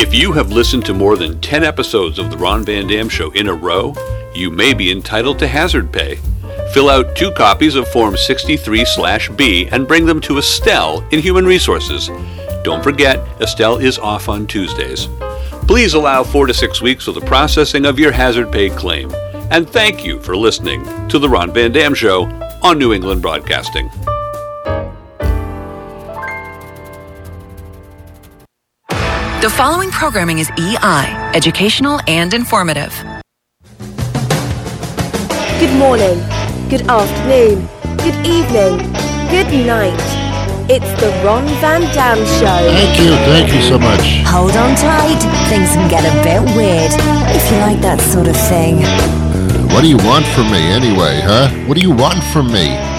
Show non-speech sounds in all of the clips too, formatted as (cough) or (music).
If you have listened to more than 10 episodes of The Ron Van Dam Show in a row, you may be entitled to hazard pay. Fill out two copies of Form 63/B and bring them to Estelle in Human Resources. Don't forget, Estelle is off on Tuesdays. Please allow four to six weeks for the processing of your hazard pay claim. And thank you for listening to The Ron Van Dam Show on New England Broadcasting. The following programming is EI, educational and informative. Good morning, good afternoon, good evening, good night. It's the Ron Van Dam Show. Thank you, thank you so much. Hold on tight, things can get a bit weird if you like that sort of thing. What do you want from me anyway, huh? What do you want from me?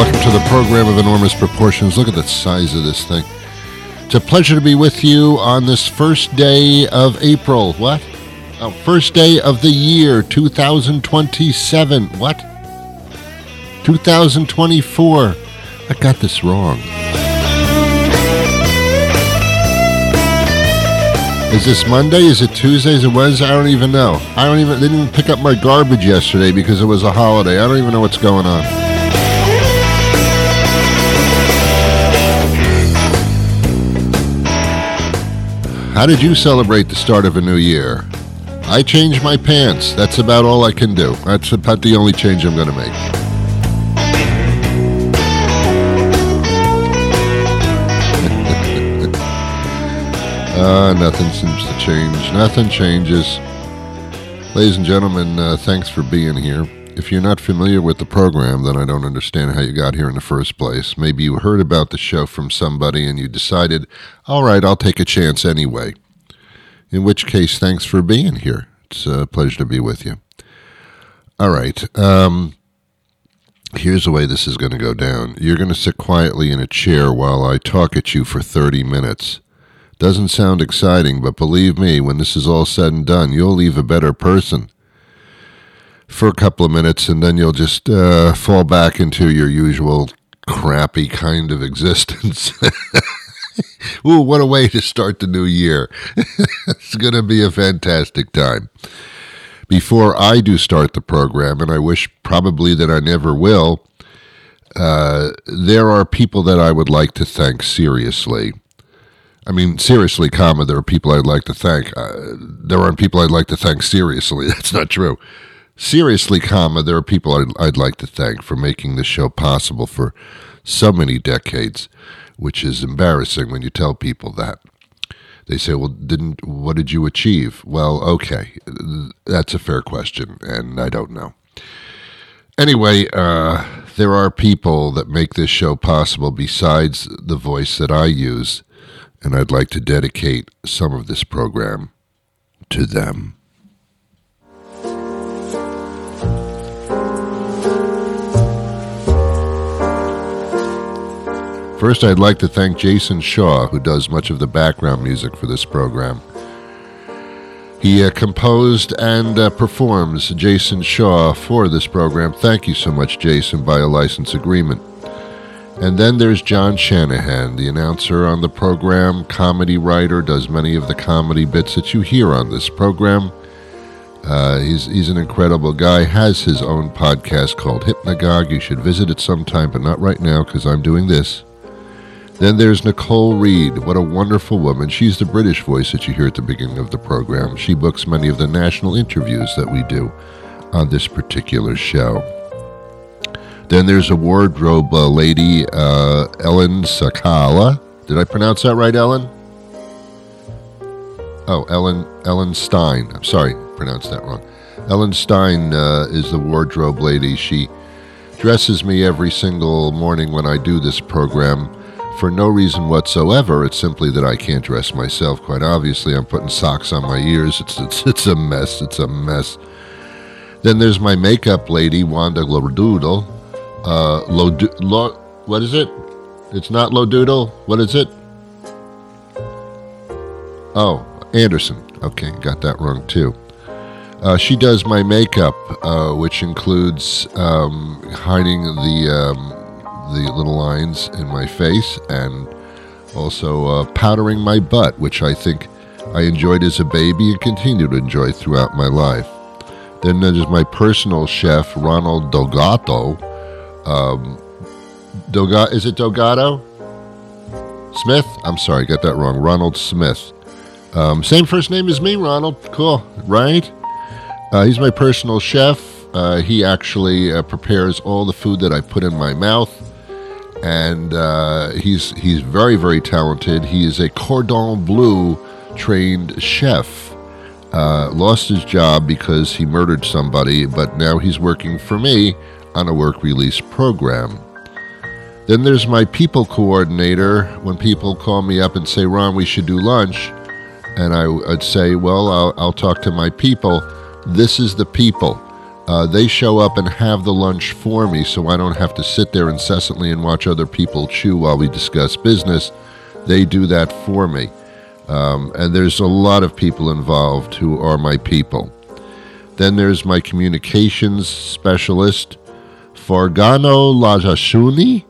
Welcome to the program of enormous proportions. Look at the size of this thing. It's a pleasure to be with you on this first day of April. What? Oh, first day of the year 2027. What? 2024. I got this wrong. Is this Monday? Is it Tuesday? Is it Wednesday? I don't even know. I don't even didn't even pick up my garbage yesterday because it was a holiday. I don't even know what's going on. How did you celebrate the start of a new year? I changed my pants. That's about all I can do. That's about the only change I'm going to make. Uh, (laughs) nothing seems to change. Nothing changes. Ladies and gentlemen, uh, thanks for being here. If you're not familiar with the program, then I don't understand how you got here in the first place. Maybe you heard about the show from somebody and you decided, all right, I'll take a chance anyway. In which case, thanks for being here. It's a pleasure to be with you. All right. Um, here's the way this is going to go down. You're going to sit quietly in a chair while I talk at you for 30 minutes. Doesn't sound exciting, but believe me, when this is all said and done, you'll leave a better person for a couple of minutes, and then you'll just uh, fall back into your usual crappy kind of existence. (laughs) Ooh, what a way to start the new year. (laughs) it's going to be a fantastic time. Before I do start the program, and I wish probably that I never will, uh, there are people that I would like to thank seriously. I mean, seriously, comma, there are people I'd like to thank. Uh, there aren't people I'd like to thank seriously. (laughs) That's not true. Seriously, comma, there are people I'd, I'd like to thank for making this show possible for so many decades, which is embarrassing when you tell people that. They say, "Well, didn't what did you achieve?" Well, okay, that's a fair question, and I don't know. Anyway, uh, there are people that make this show possible besides the voice that I use, and I'd like to dedicate some of this program to them. First, I'd like to thank Jason Shaw, who does much of the background music for this program. He uh, composed and uh, performs Jason Shaw for this program. Thank you so much, Jason, by a license agreement. And then there's John Shanahan, the announcer on the program, comedy writer, does many of the comedy bits that you hear on this program. Uh, he's, he's an incredible guy, has his own podcast called Hypnagogue. You should visit it sometime, but not right now because I'm doing this. Then there's Nicole Reed. What a wonderful woman. She's the British voice that you hear at the beginning of the program. She books many of the national interviews that we do on this particular show. Then there's a wardrobe uh, lady, uh, Ellen Sakala. Did I pronounce that right, Ellen? Oh, Ellen Ellen Stein. I'm sorry, pronounced that wrong. Ellen Stein uh, is the wardrobe lady. She dresses me every single morning when I do this program for no reason whatsoever. It's simply that I can't dress myself. Quite obviously, I'm putting socks on my ears. It's it's, (laughs) it's a mess. It's a mess. Then there's my makeup lady, Wanda Lodoodle. Uh, Lo- what is it? It's not Lodoodle. What is it? Oh, Anderson. Okay, got that wrong too. Uh, she does my makeup, uh, which includes um, hiding the um, the little lines in my face and also uh, powdering my butt, which I think I enjoyed as a baby and continue to enjoy throughout my life. Then there's my personal chef, Ronald Dogato. Um, Doga- is it Dogato? Smith? I'm sorry, got that wrong. Ronald Smith. Um, same first name as me, Ronald. Cool, right? Uh, he's my personal chef. Uh, he actually uh, prepares all the food that I put in my mouth, and uh, he's he's very very talented. He is a cordon bleu trained chef. Uh, lost his job because he murdered somebody, but now he's working for me on a work release program. Then there's my people coordinator. When people call me up and say, Ron, we should do lunch, and I would say, Well, I'll, I'll talk to my people. This is the people. Uh, they show up and have the lunch for me so I don't have to sit there incessantly and watch other people chew while we discuss business. They do that for me. Um, and there's a lot of people involved who are my people. Then there's my communications specialist, Fargano Lajashuni.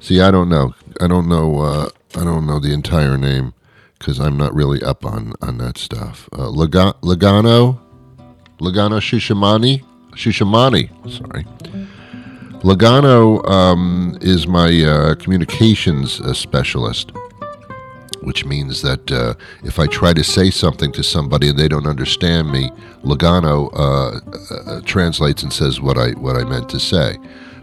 See, I don't know. I don't know. Uh, I don't know the entire name because I'm not really up on on that stuff. Uh, Laga- Lagano Shushamani, Shushamani. Sorry. Lagano um, is my uh, communications uh, specialist, which means that uh, if I try to say something to somebody and they don't understand me, Lagano uh, uh, translates and says what I what I meant to say.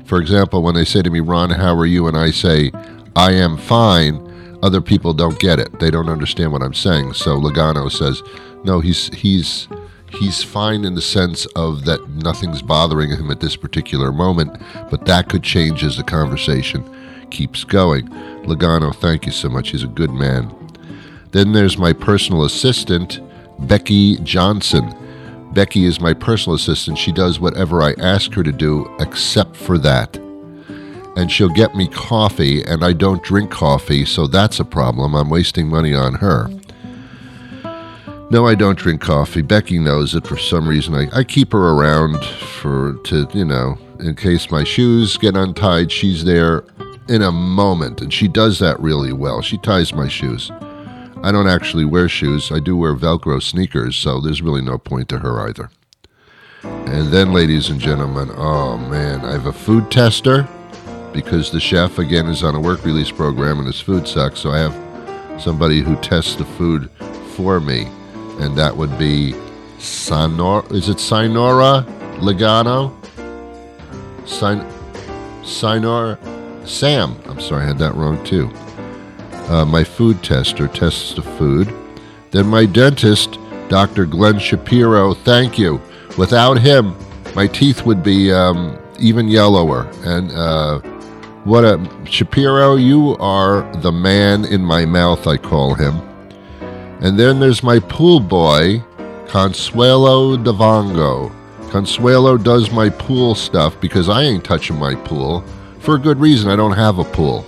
For example, when they say to me, Ron, how are you? And I say, I am fine, other people don't get it. They don't understand what I'm saying. So Logano says, no, he's, he's, he's fine in the sense of that nothing's bothering him at this particular moment, but that could change as the conversation keeps going. Logano, thank you so much. He's a good man. Then there's my personal assistant, Becky Johnson. Becky is my personal assistant. She does whatever I ask her to do, except for that. And she'll get me coffee, and I don't drink coffee, so that's a problem. I'm wasting money on her. No, I don't drink coffee. Becky knows it for some reason. I, I keep her around for to you know, in case my shoes get untied. She's there in a moment, and she does that really well. She ties my shoes. I don't actually wear shoes. I do wear Velcro sneakers, so there's really no point to her either. And then, ladies and gentlemen, oh man, I have a food tester because the chef, again, is on a work release program and his food sucks. So I have somebody who tests the food for me, and that would be Sonora. Is it Sinora Legano? Sin- Sinora Sam. I'm sorry, I had that wrong too. Uh, my food tester tests the food. Then my dentist, Dr. Glenn Shapiro, thank you. Without him, my teeth would be um, even yellower. And uh, what a Shapiro, you are the man in my mouth, I call him. And then there's my pool boy, Consuelo Davongo. Consuelo does my pool stuff because I ain't touching my pool. For a good reason, I don't have a pool.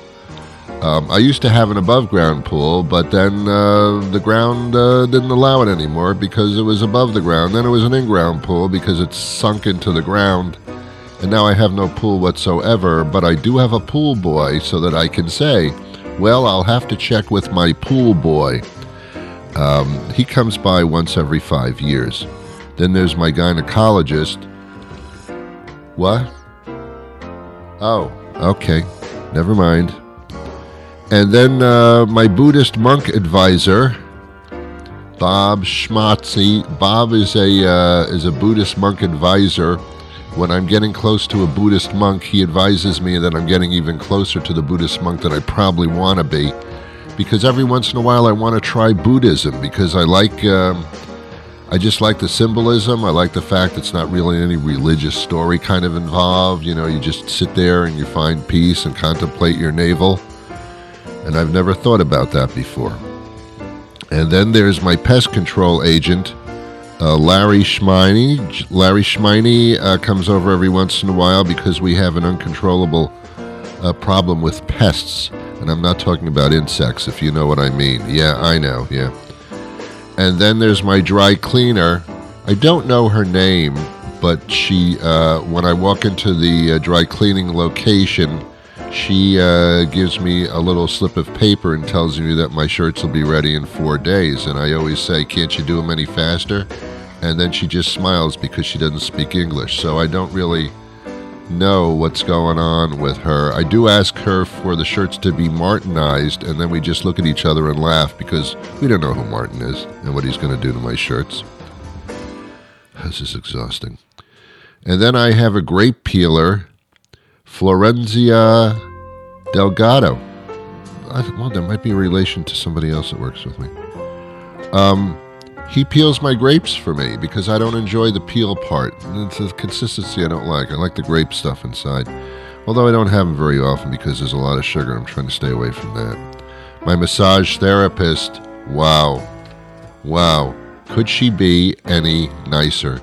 Um, I used to have an above ground pool, but then uh, the ground uh, didn't allow it anymore because it was above the ground. Then it was an in ground pool because it's sunk into the ground. And now I have no pool whatsoever, but I do have a pool boy so that I can say, well, I'll have to check with my pool boy. Um, he comes by once every five years. Then there's my gynecologist. What? Oh, okay. Never mind. And then uh, my Buddhist monk advisor, Bob Schmatzi. Bob is a uh, is a Buddhist monk advisor. When I'm getting close to a Buddhist monk, he advises me that I'm getting even closer to the Buddhist monk that I probably want to be, because every once in a while I want to try Buddhism because I like. Um, I just like the symbolism. I like the fact it's not really any religious story kind of involved. You know, you just sit there and you find peace and contemplate your navel and I've never thought about that before. And then there's my pest control agent, uh, Larry Schminey. Larry Schminey uh, comes over every once in a while because we have an uncontrollable uh, problem with pests. And I'm not talking about insects, if you know what I mean. Yeah, I know, yeah. and then there's my dry cleaner. I don't know her name, but she, uh, when I walk into the uh, dry cleaning location, she uh, gives me a little slip of paper and tells me that my shirts will be ready in four days. And I always say, Can't you do them any faster? And then she just smiles because she doesn't speak English. So I don't really know what's going on with her. I do ask her for the shirts to be Martinized, and then we just look at each other and laugh because we don't know who Martin is and what he's going to do to my shirts. This is exhausting. And then I have a grape peeler, Florenzia Delgado. I, well, there might be a relation to somebody else that works with me. Um, he peels my grapes for me because I don't enjoy the peel part. It's a consistency I don't like. I like the grape stuff inside. Although I don't have them very often because there's a lot of sugar. I'm trying to stay away from that. My massage therapist, wow. Wow. Could she be any nicer?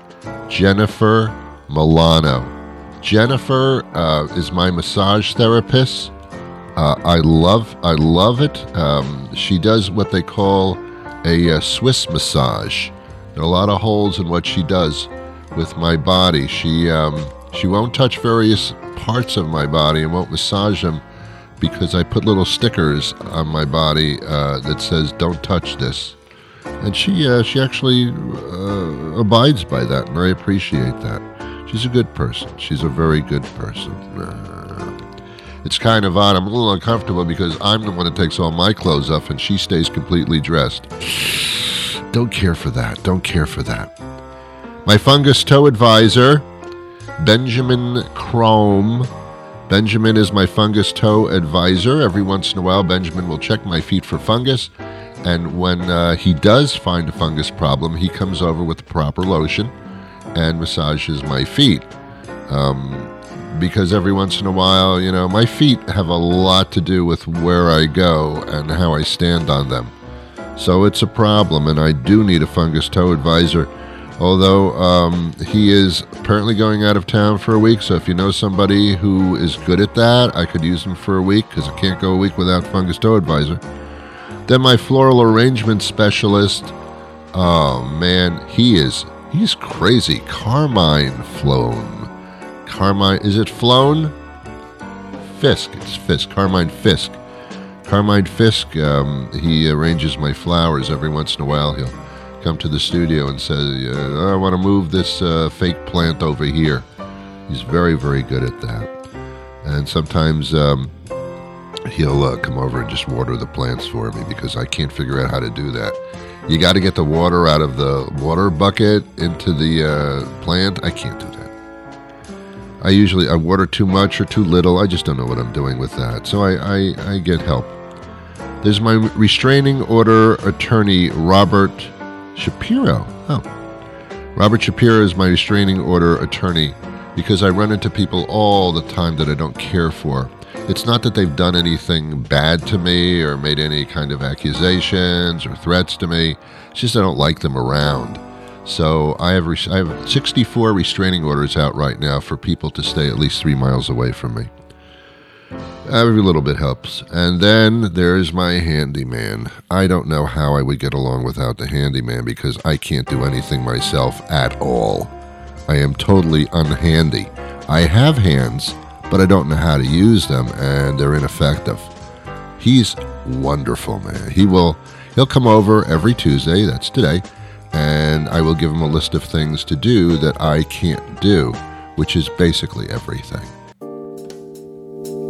Jennifer Milano. Jennifer uh, is my massage therapist. Uh, I love, I love it. Um, she does what they call a, a uh, Swiss massage. There are a lot of holes in what she does with my body. She um, she won't touch various parts of my body and won't massage them because I put little stickers on my body uh, that says "Don't touch this," and she uh, she actually uh, abides by that, and I appreciate that. She's a good person. She's a very good person. It's kind of odd. I'm a little uncomfortable because I'm the one that takes all my clothes off and she stays completely dressed. Don't care for that. Don't care for that. My fungus toe advisor, Benjamin Chrome. Benjamin is my fungus toe advisor. Every once in a while, Benjamin will check my feet for fungus. And when uh, he does find a fungus problem, he comes over with the proper lotion and massages my feet. Um, because every once in a while, you know, my feet have a lot to do with where I go and how I stand on them. So it's a problem, and I do need a fungus toe advisor. Although um, he is apparently going out of town for a week, so if you know somebody who is good at that, I could use him for a week because I can't go a week without fungus toe advisor. Then my floral arrangement specialist, oh man, he is he's crazy. Carmine Flown. Carmine, is it Flown? Fisk. It's Fisk. Carmine Fisk. Carmine Fisk, um, he arranges my flowers every once in a while. He'll come to the studio and say, uh, I want to move this uh, fake plant over here. He's very, very good at that. And sometimes um, he'll uh, come over and just water the plants for me because I can't figure out how to do that. You got to get the water out of the water bucket into the uh, plant. I can't do that. I usually I water too much or too little. I just don't know what I'm doing with that. So I, I, I get help. There's my restraining order attorney, Robert Shapiro. Oh. Robert Shapiro is my restraining order attorney because I run into people all the time that I don't care for. It's not that they've done anything bad to me or made any kind of accusations or threats to me. It's just I don't like them around. So I have I have 64 restraining orders out right now for people to stay at least three miles away from me. Every little bit helps. And then there's my handyman. I don't know how I would get along without the handyman because I can't do anything myself at all. I am totally unhandy. I have hands, but I don't know how to use them and they're ineffective. He's wonderful, man. He will he'll come over every Tuesday, that's today and I will give him a list of things to do that I can't do, which is basically everything.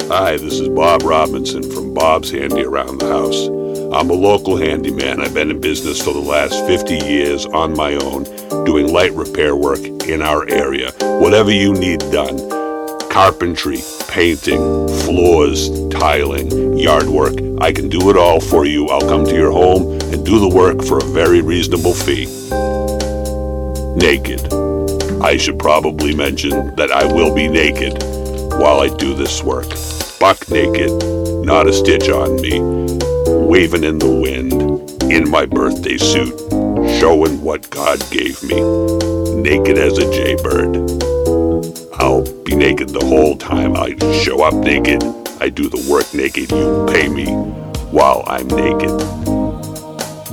Hi, this is Bob Robinson from Bob's Handy Around the House. I'm a local handyman. I've been in business for the last 50 years on my own, doing light repair work in our area. Whatever you need done carpentry, painting, floors, tiling, yard work. I can do it all for you. I'll come to your home do the work for a very reasonable fee. Naked. I should probably mention that I will be naked while I do this work. Buck naked, not a stitch on me, waving in the wind, in my birthday suit, showing what God gave me, naked as a jaybird. I'll be naked the whole time. I show up naked. I do the work naked. You pay me while I'm naked.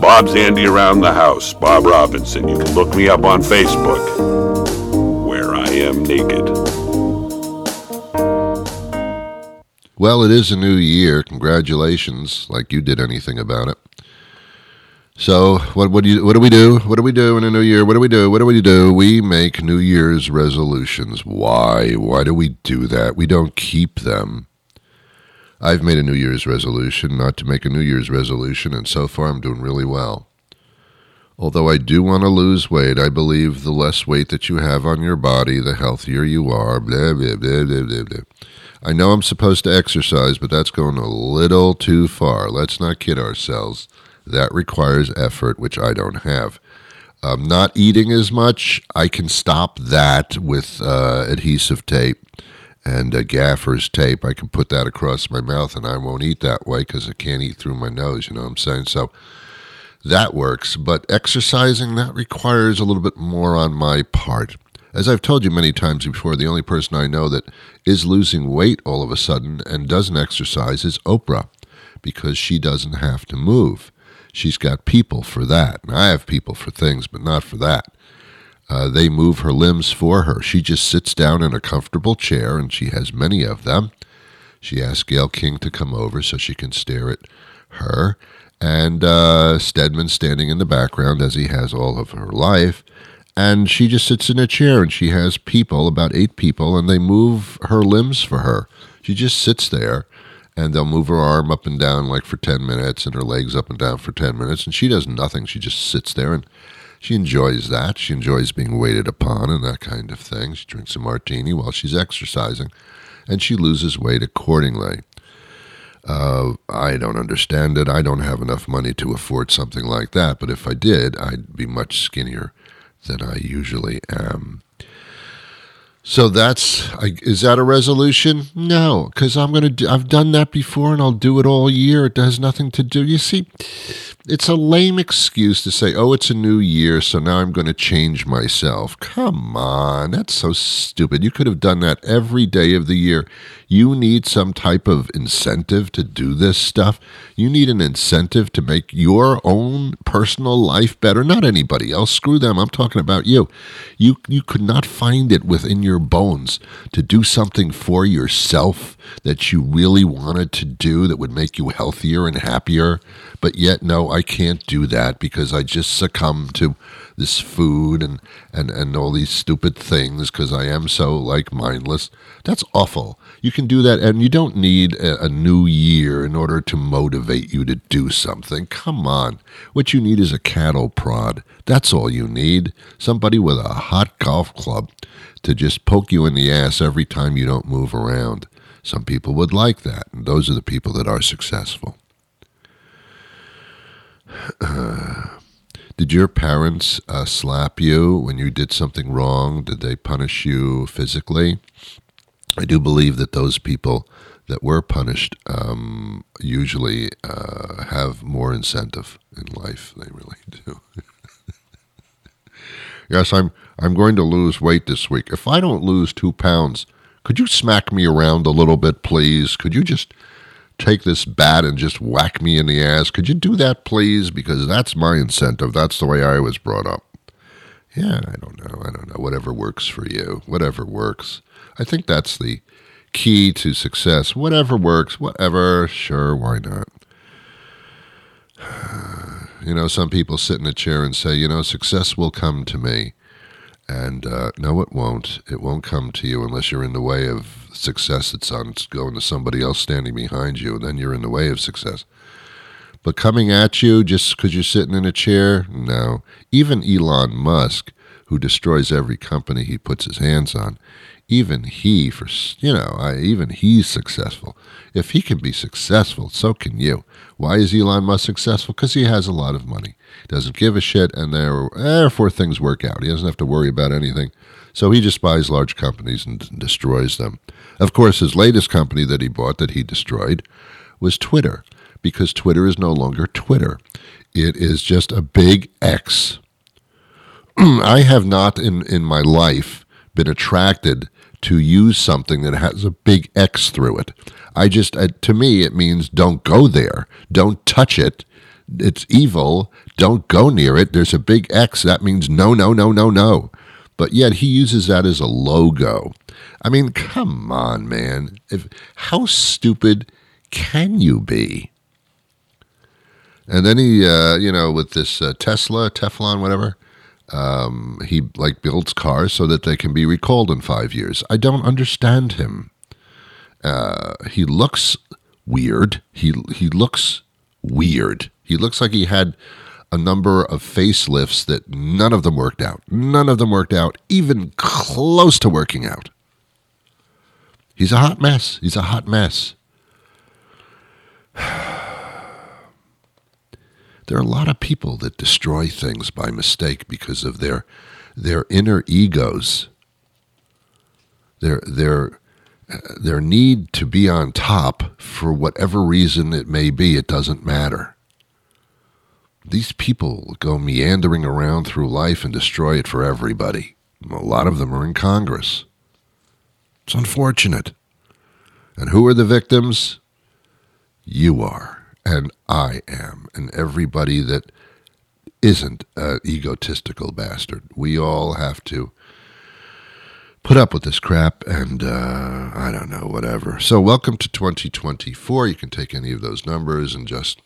Bob's Andy Around the House, Bob Robinson. You can look me up on Facebook, where I am naked. Well, it is a new year. Congratulations, like you did anything about it. So, what what do you what do we do? What do we do in a new year? What do we do? What do we do? We make New Year's resolutions. Why? Why do we do that? We don't keep them. I've made a New Year's resolution not to make a New Year's resolution, and so far I'm doing really well. Although I do want to lose weight, I believe the less weight that you have on your body, the healthier you are. Blah, blah, blah, blah, blah, blah. I know I'm supposed to exercise, but that's going a little too far. Let's not kid ourselves. That requires effort, which I don't have. Um, not eating as much, I can stop that with uh, adhesive tape and uh, gaffer's tape. I can put that across my mouth and I won't eat that way because I can't eat through my nose, you know what I'm saying? So that works. But exercising, that requires a little bit more on my part. As I've told you many times before, the only person I know that is losing weight all of a sudden and doesn't exercise is Oprah because she doesn't have to move. She's got people for that. And I have people for things, but not for that. Uh, they move her limbs for her. She just sits down in a comfortable chair, and she has many of them. She asks Gayle King to come over so she can stare at her, and uh, Stedman standing in the background as he has all of her life. And she just sits in a chair, and she has people, about eight people, and they move her limbs for her. She just sits there, and they'll move her arm up and down like for 10 minutes, and her legs up and down for 10 minutes, and she does nothing. She just sits there and she enjoys that. She enjoys being waited upon and that kind of thing. She drinks a martini while she's exercising, and she loses weight accordingly. Uh, I don't understand it. I don't have enough money to afford something like that, but if I did, I'd be much skinnier than I usually am. So that's is that a resolution? No, because I'm gonna do, I've done that before and I'll do it all year. It has nothing to do. You see, it's a lame excuse to say, oh, it's a new year, so now I'm going to change myself. Come on, that's so stupid. You could have done that every day of the year. You need some type of incentive to do this stuff. You need an incentive to make your own personal life better, not anybody else. Screw them. I'm talking about you. You you could not find it within your bones to do something for yourself that you really wanted to do that would make you healthier and happier. But yet, no, I can't do that because I just succumb to this food and, and, and all these stupid things because I am so like mindless. That's awful. You can do that, and you don't need a, a, new year in order to motivate you to do something. Come on. What you need is a cattle prod. That's all you need. Somebody with a hot golf club to just poke you in the ass every time you don't move around. Some people would like that, and those are the people that are successful. (sighs) Did your parents uh, slap you when you did something wrong? Did they punish you physically? I do believe that those people that were punished um, usually uh, have more incentive in life. They really do. (laughs) yes, I'm. I'm going to lose weight this week. If I don't lose two pounds, could you smack me around a little bit, please? Could you just take this bat and just whack me in the ass? Could you do that, please? Because that's my incentive. That's the way I was brought up. Yeah, I don't know. I don't know. Whatever works for you. Whatever works. I think that's the key to success. Whatever works. Whatever. Sure, why not? (sighs) You know, some people sit in a chair and say, you know, success will come to me. And uh, no, it won't. It won't come to you unless you're in the way of success It's on going to somebody else standing behind you, and then you're in the way of success. But coming at you just because you're sitting in a chair, no. Even Elon Musk, who destroys every company he puts his hands on, even he, for you know, I, even he's successful. If he can be successful, so can you. Why is Elon Musk successful? Because he has a lot of money. Doesn't give a shit, and therefore things work out. He doesn't have to worry about anything. So he just buys large companies and destroys them. Of course, his latest company that he bought that he destroyed was Twitter, because Twitter is no longer Twitter. It is just a big X. (clears throat) I have not in, in my life been attracted to use something that has a big X through it. I just, uh, to me, it means don't go there, don't touch it, it's evil. Don't go near it. There's a big X. That means no, no, no, no, no. But yet he uses that as a logo. I mean, come on, man. If how stupid can you be? And then he, uh, you know, with this uh, Tesla, Teflon, whatever, um, he like builds cars so that they can be recalled in five years. I don't understand him. Uh, he looks weird. He he looks weird. He looks like he had a number of facelifts that none of them worked out. None of them worked out, even close to working out. He's a hot mess. He's a hot mess. (sighs) There are a lot of people that destroy things by mistake because of their their inner egos. Their their uh, their need to be on top for whatever reason it may be, it doesn't matter. These people go meandering around through life and destroy it for everybody. A lot of them are in Congress. It's unfortunate. And who are the victims? You are and I am, and everybody that isn't an egotistical bastard. We all have to put up with this crap and uh, I don't know, whatever. So, welcome to 2024. You can take any of those numbers and just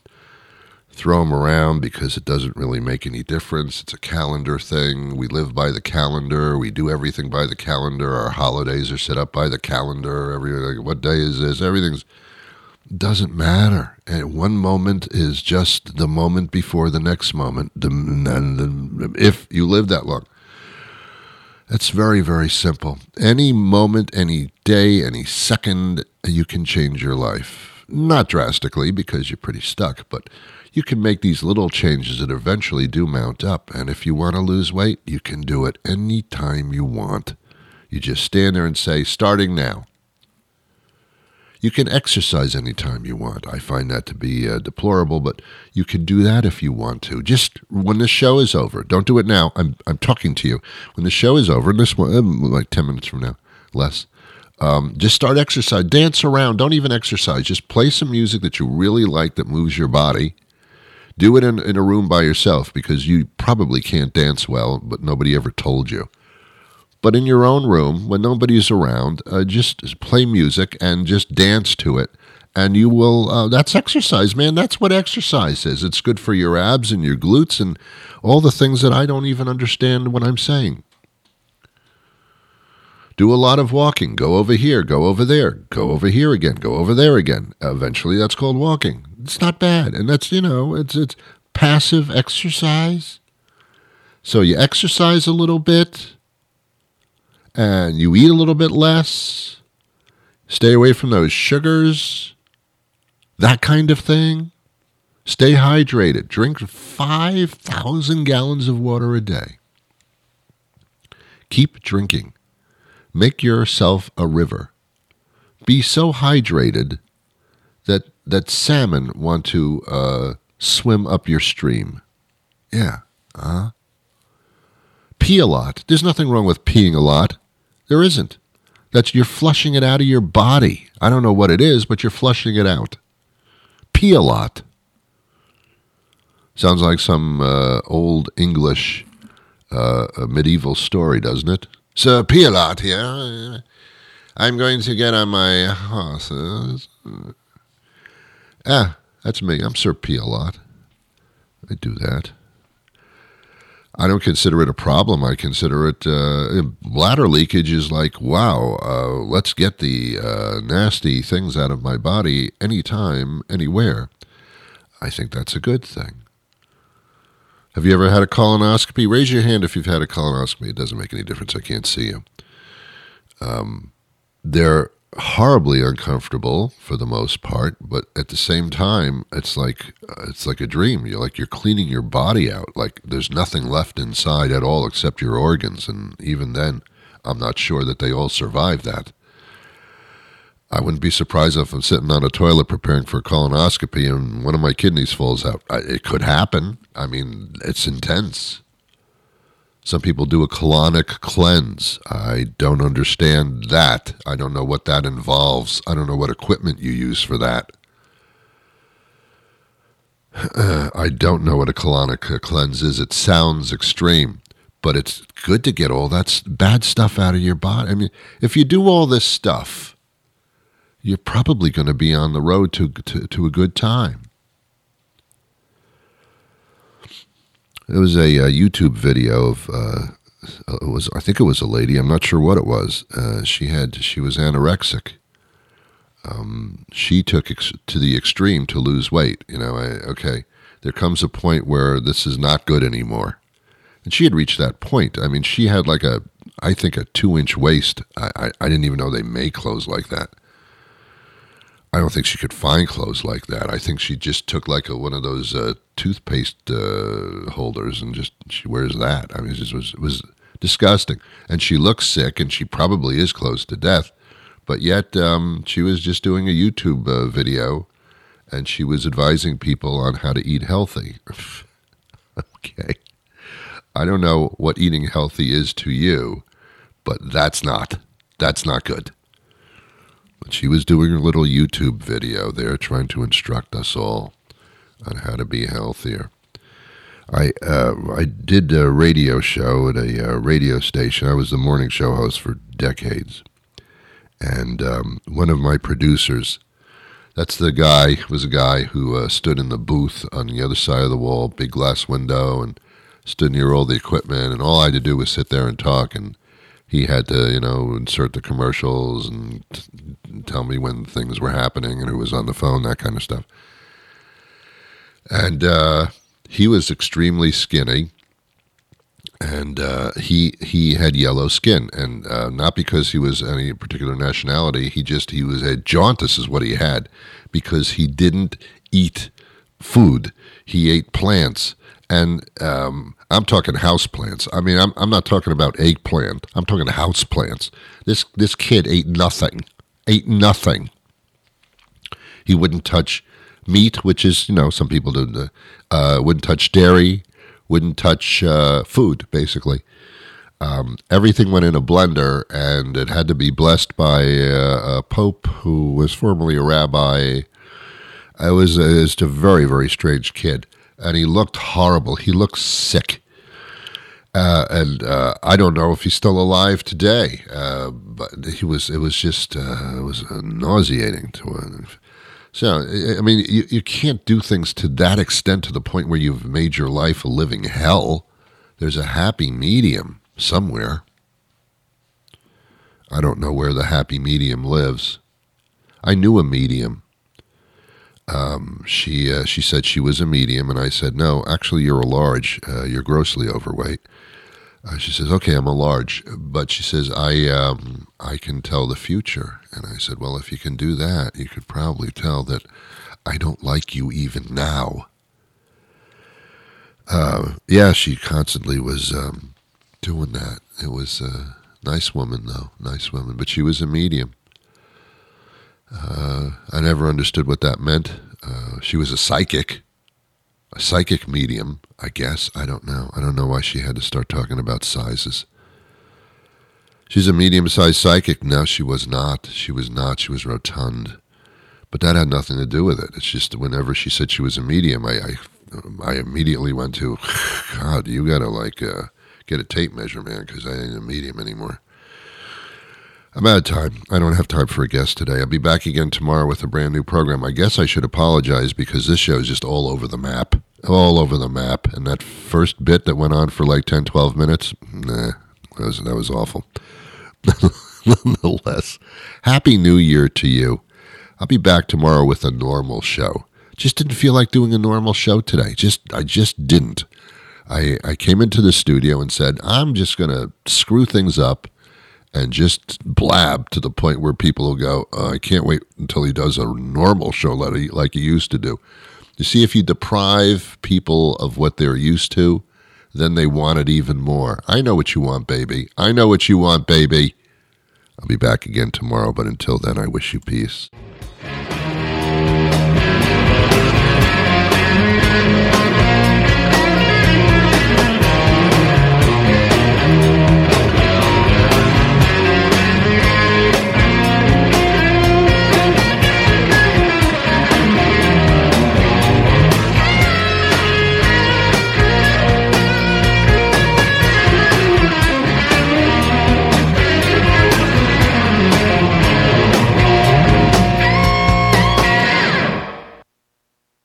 throw them around because it doesn't really make any difference. It's a calendar thing. We live by the calendar. We do everything by the calendar. Our holidays are set up by the calendar. Every like, what day is this? Everything's doesn't matter. And one moment is just the moment before the next moment. If you live that long, it's very, very simple. Any moment, any day, any second, you can change your life. Not drastically because you're pretty stuck, but you can make these little changes that eventually do mount up. And if you want to lose weight, you can do it anytime you want. You just stand there and say, starting now. You can exercise anytime you want. I find that to be uh, deplorable, but you can do that if you want to. Just when the show is over. Don't do it now. I'm, I'm talking to you. When the show is over, this one, um, like 10 minutes from now, less. Um, just start exercise. Dance around. Don't even exercise. Just play some music that you really like that moves your body. Do it in, in a room by yourself because you probably can't dance well, but nobody ever told you but in your own room when nobody's around, uh, just play music and just dance to it. And you will, uh, that's exercise, man. That's what exercise is. It's good for your abs and your glutes and all the things that I don't even understand what I'm saying. Do a lot of walking. Go over here, go over there, go over here again, go over there again. Eventually, that's called walking. It's not bad. And that's, you know, it's, it's passive exercise. So you exercise a little bit and you eat a little bit less, stay away from those sugars, that kind of thing. Stay hydrated. Drink 5,000 gallons of water a day. Keep drinking. Make yourself a river. Be so hydrated that, that salmon want to uh, swim up your stream. Yeah. Uh-huh. Pee a lot. There's nothing wrong with peeing a lot. There isn't. That's you're flushing it out of your body. I don't know what it is, but you're flushing it out. Pee a lot. Sounds like some uh, old English uh, medieval story, doesn't it? Sir Pee a lot here. I'm going to get on my horses. Ah, that's me. I'm Sir Pee a lot. I do that. I don't consider it a problem. I consider it uh, bladder leakage is like, wow, uh, let's get the uh, nasty things out of my body anytime, anywhere. I think that's a good thing. Have you ever had a colonoscopy? Raise your hand if you've had a colonoscopy. It doesn't make any difference. I can't see you. Um, there horribly uncomfortable for the most part, but at the same time, it's like uh, it's like a dream. You're like you're cleaning your body out. Like there's nothing left inside at all except your organs, and even then, I'm not sure that they all survive that. I wouldn't be surprised if I'm sitting on a toilet preparing for a colonoscopy and one of my kidneys falls out. It could happen. I mean, it's intense. Some people do a colonic cleanse. I don't understand that. I don't know what that involves. I don't know what equipment you use for that. (sighs) I don't know what a colonic cleanse is. It sounds extreme, but it's good to get all that bad stuff out of your body. I mean, if you do all this stuff, you're probably going to be on the road to, to, to a good time. There was a, uh YouTube video of uh, it was I think it was a lady. I'm not sure what it was. Uh, she had she was anorexic. Um, she took ex- to the extreme to lose weight. You know, I, okay, there comes a point where this is not good anymore, and she had reached that point. I mean, she had like a I think a two inch waist. I, I, I didn't even know they made clothes like that. I don't think she could find clothes like that. I think she just took like a, one of those uh, toothpaste uh, holders and just she wears that. I mean, it was it was disgusting. And she looks sick, and she probably is close to death. But yet, um, she was just doing a YouTube uh, video, and she was advising people on how to eat healthy. (laughs) okay, I don't know what eating healthy is to you, but that's not that's not good. But she was doing her little YouTube video there, trying to instruct us all on how to be healthier. I uh, I did a radio show at a uh, radio station. I was the morning show host for decades, and um, one of my producers, that's the guy, was a guy who uh, stood in the booth on the other side of the wall, big glass window, and stood near all the equipment, and all I had to do was sit there and talk, and he had to, you know, insert the commercials and t- tell me when things were happening and who was on the phone, that kind of stuff. And uh, he was extremely skinny, and uh, he he had yellow skin, and uh, not because he was any particular nationality. He just he was a jaundice is what he had, because he didn't eat food. He ate plants, and um, I'm talking house plants. I mean, I'm I'm not talking about eggplant. I'm talking house plants. This this kid ate nothing, ate nothing. He wouldn't touch meat, which is you know some people do. Uh, wouldn't touch dairy. Wouldn't touch uh, food. Basically, um, everything went in a blender, and it had to be blessed by uh, a pope who was formerly a rabbi. I was, just a very very strange kid, and he looked horrible. He looked sick. Uh, and uh, I don't know if he's still alive today. Uh, but he was. It was just. Uh, it was nauseating to him. So I I mean, you, you can't do things to that extent to the point where you've made your life a living hell. There's a happy medium somewhere. I don't know where the happy medium lives. I knew a medium. Um, she uh, she said she was a medium, and I said no. Actually, you're a large. Uh, you're grossly overweight. Uh, she says, "Okay, I'm a large," but she says, "I um, I can tell the future." And I said, "Well, if you can do that, you could probably tell that I don't like you even now." Uh, yeah, she constantly was um, doing that. It was a nice woman, though, nice woman, but she was a medium. Uh, I never understood what that meant. Uh, she was a psychic a psychic medium, I guess. I don't know. I don't know why she had to start talking about sizes. She's a medium sized psychic. No, she was not. She was not. She was rotund. But that had nothing to do with it. It's just whenever she said she was a medium, I, I, I immediately went to, (laughs) God, you got to like uh, get a tape measure, man, because I ain't a medium anymore. I'm out of time. I don't have time for a guest today. I'll be back again tomorrow with a brand new program. I guess I should apologize because this show is just all over the map. All over the map. And that first bit that went on for like 10, 12 minutes, nah, that was, that was awful. (laughs) Nonetheless, Happy New Year to you. I'll be back tomorrow with a normal show. Just didn't feel like doing a normal show today. Just I just didn't. I, I came into the studio and said, I'm just going to screw things up and just blab to the point where people will go, oh, I can't wait until he does a normal show like he, like he used to do. You see, if you deprive people of what they're used to, then they want it even more. I know what you want, baby. I know what you want, baby. I'll be back again tomorrow, but until then, I wish you peace.